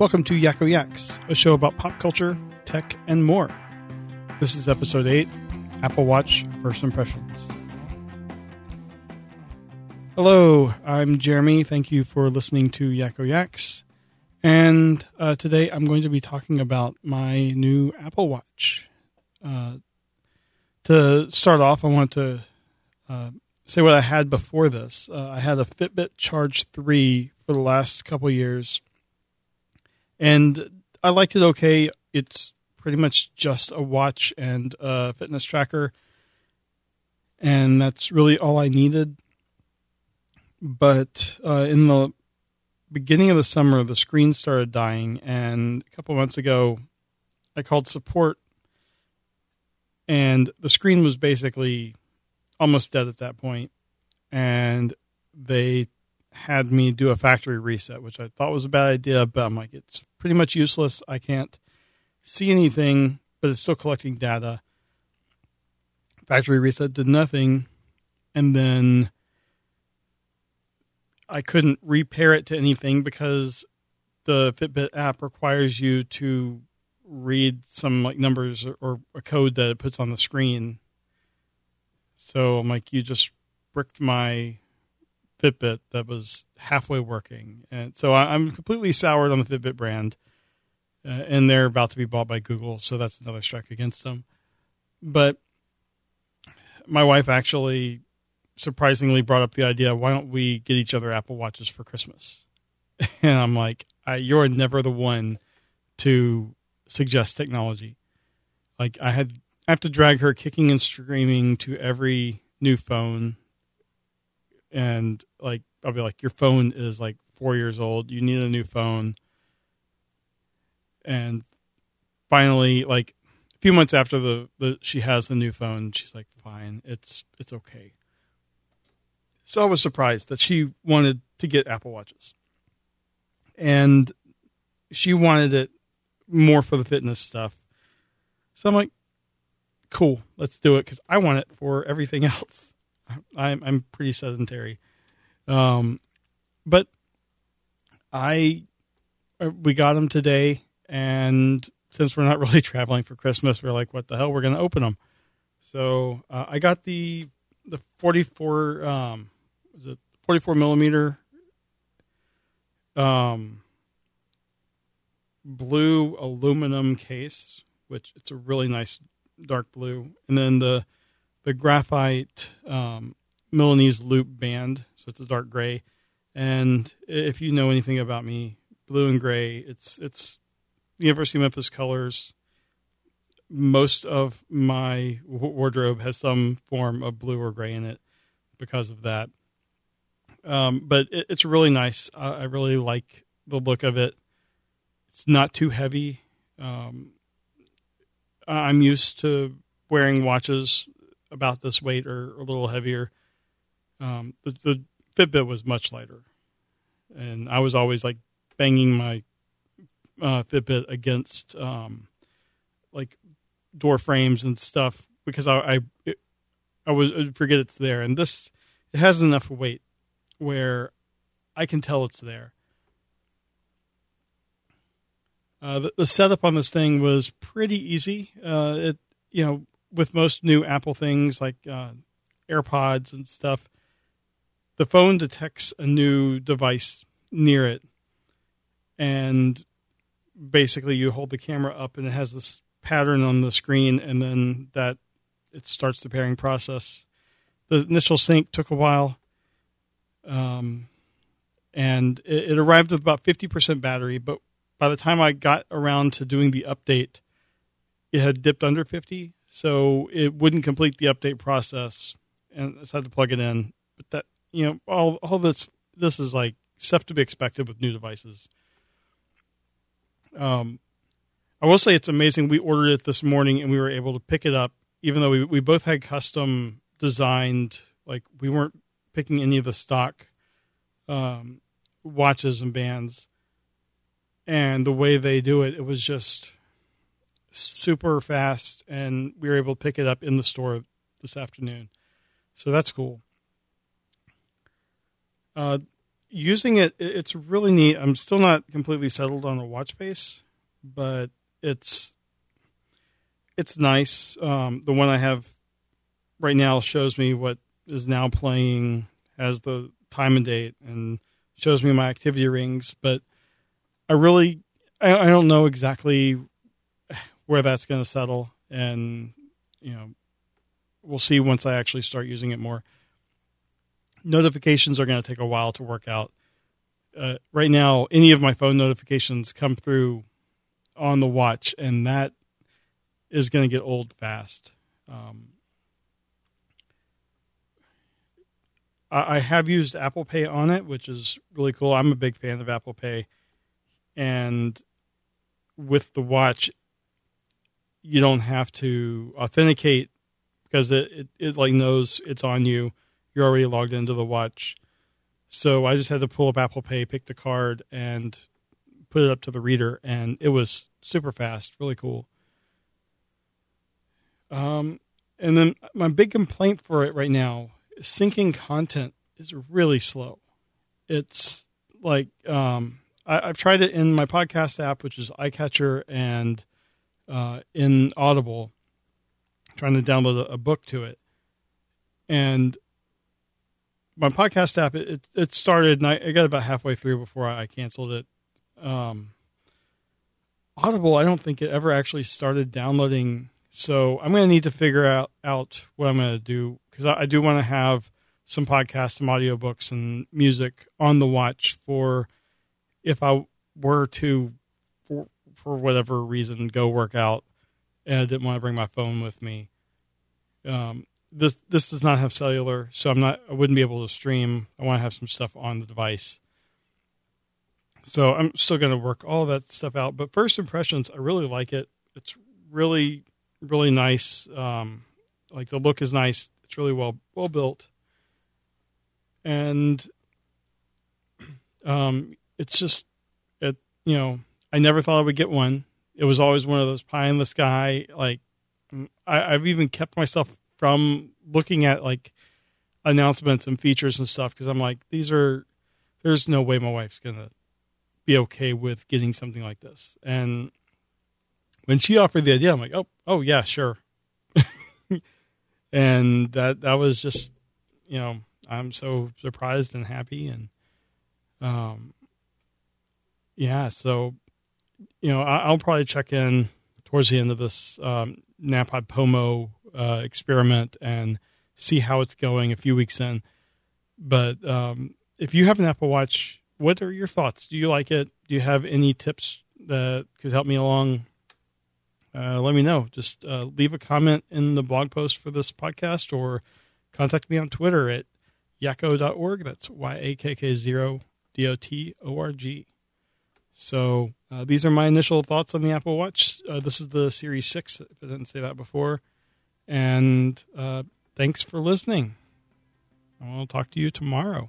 Welcome to Yakko Yaks, a show about pop culture, tech, and more. This is episode 8 Apple Watch First Impressions. Hello, I'm Jeremy. Thank you for listening to Yakko Yaks. And uh, today I'm going to be talking about my new Apple Watch. Uh, to start off, I want to uh, say what I had before this. Uh, I had a Fitbit Charge 3 for the last couple years and I liked it okay. It's pretty much just a watch and a fitness tracker, and that's really all I needed. But uh, in the beginning of the summer, the screen started dying, and a couple months ago, I called support, and the screen was basically almost dead at that point, and they had me do a factory reset, which I thought was a bad idea, but I'm like, it's pretty much useless. I can't see anything, but it's still collecting data. Factory reset did nothing, and then I couldn't repair it to anything because the Fitbit app requires you to read some like numbers or, or a code that it puts on the screen. So I'm like, you just bricked my Fitbit that was halfway working, and so I'm completely soured on the Fitbit brand. Uh, and they're about to be bought by Google, so that's another strike against them. But my wife actually surprisingly brought up the idea: why don't we get each other Apple Watches for Christmas? And I'm like, you're never the one to suggest technology. Like I had, I have to drag her kicking and screaming to every new phone and like I'll be like, your phone is like four years old. You need a new phone. And finally, like a few months after the, the she has the new phone, she's like, fine, it's it's okay. So I was surprised that she wanted to get Apple Watches, and she wanted it more for the fitness stuff. So I'm like, cool, let's do it because I want it for everything else. I'm I'm pretty sedentary, um, but I uh, we got them today, and since we're not really traveling for Christmas, we're like, what the hell? We're going to open them. So uh, I got the the 44 um, was it 44 millimeter um, blue aluminum case, which it's a really nice dark blue, and then the the graphite um, Milanese loop band, so it's a dark gray. And if you know anything about me, blue and gray, it's it's University of Memphis colors. Most of my wardrobe has some form of blue or gray in it because of that. Um, but it, it's really nice. I, I, really like the look of it. It's not too heavy. Um, I'm used to wearing watches about this weight or a little heavier. Um, the, the Fitbit was much lighter, and I was always like banging my uh, Fitbit against um, like door frames and stuff because I I, it, I was I'd forget it's there, and this it has enough weight where I can tell it's there. Uh, the, the, setup on this thing was pretty easy. Uh, it you know with most new Apple things like uh, AirPods and stuff, the phone detects a new device near it, and basically you hold the camera up and it has this pattern on the screen, and then that it starts the pairing process. The initial sync took a while, um, and it, it arrived with about fifty percent battery. But by the time I got around to doing the update, it had dipped under fifty so it wouldn't complete the update process, and I had to plug it in. But that you know, all all this this is like stuff to be expected with new devices. Um, I will say it's amazing. We ordered it this morning, and we were able to pick it up, even though we we both had custom designed. Like we weren't picking any of the stock um, watches and bands, and the way they do it, it was just super fast, and we were able to pick it up in the store this afternoon. So that's cool. Uh, using it, it's really neat. I'm still not completely settled on a watch face, but it's it's nice. Um, the one I have right now shows me what is now playing, has the time and date, and shows me my activity rings. But I really, I, I don't know exactly where that's going to settle, and you know, we'll see once I actually start using it more. Notifications are going to take a while to work out. Uh, right now, any of my phone notifications come through on the watch, and that is going to get old fast. Um, I, I have used Apple Pay on it, which is really cool. I'm a big fan of Apple Pay, and with the watch, you don't have to authenticate because it, it, it like knows it's on you. You're already logged into the watch. So I just had to pull up Apple Pay, pick the card, and put it up to the reader, and it was super fast, really cool. Um, and then my big complaint for it right now, syncing content is really slow. It's like um, I, have tried it in my podcast app, which is iCatcher, and uh, in Audible, trying to download a, a, book to it, and my podcast app it it started, and I, I got about halfway through before I, canceled it. Um, Audible, I don't think it ever actually started downloading so I'm going to need to figure out, out what I'm going to do because I, I, do want to have some podcasts, some audiobooks, and music on the watch for if I were to, for, whatever reason, go work out and I didn't want to bring my phone with me. Um, this this does not have cellular, so I'm not. I wouldn't be able to stream. I want to have some stuff on the device. So I'm still going to work all that stuff out. But first impressions, I really like it. It's really really nice. Um, like the look is nice. It's really well well built, and um, it's just it. You know, I never thought I would get one. It was always one of those pie in the sky. Like I, I've even kept myself from looking at like announcements and features and stuff because I'm like, these are. There's no way my wife's gonna be okay with getting something like this, and when she offered the idea, I'm like, oh, oh yeah, sure. and that that was just, you know, I'm so surprised and happy, and um, yeah. So, you know, I, will probably check in towards the end of this um, NaPodPoMo uh, experiment and see how it's going a few weeks in. But um, if you have an Apple Watch, what are your thoughts? Do you like it? Do you have any tips that could help me along uh, let me know. Just uh, leave a comment in the blog post for this podcast or contact me on Twitter at yakko.org. That's Y A K K 0 D O T O R G. So uh, these are my initial thoughts on the Apple Watch. Uh, this is the Series 6, if I didn't say that before. And uh, thanks for listening. I'll talk to you tomorrow.